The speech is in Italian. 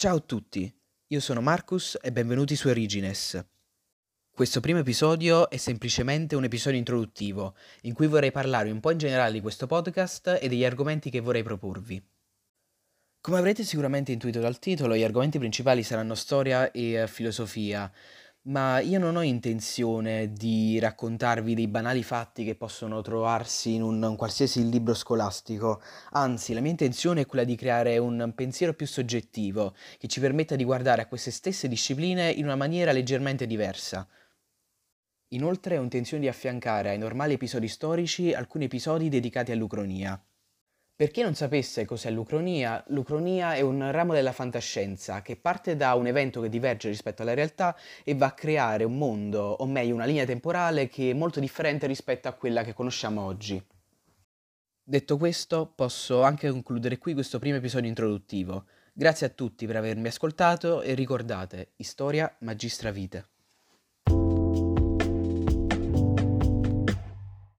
Ciao a tutti, io sono Marcus e benvenuti su Origines. Questo primo episodio è semplicemente un episodio introduttivo, in cui vorrei parlare un po' in generale di questo podcast e degli argomenti che vorrei proporvi. Come avrete sicuramente intuito dal titolo, gli argomenti principali saranno storia e eh, filosofia, ma io non ho intenzione di raccontarvi dei banali fatti che possono trovarsi in un, un, qualsiasi libro scolastico, anzi la mia intenzione è quella di creare un pensiero più soggettivo, che ci permetta di guardare a queste stesse discipline in una maniera leggermente diversa. Inoltre ho intenzione di affiancare ai normali episodi storici alcuni episodi dedicati all'Ucronia. Per chi non sapesse cos'è l'Ucronia, l'Ucronia è un ramo della fantascienza che parte da un evento che diverge rispetto alla realtà e va a creare un mondo, o meglio una linea temporale che è molto differente rispetto a quella che conosciamo oggi. Detto questo, posso anche concludere qui questo primo episodio introduttivo. Grazie a tutti per avermi ascoltato e ricordate, Historia Magistra Vite.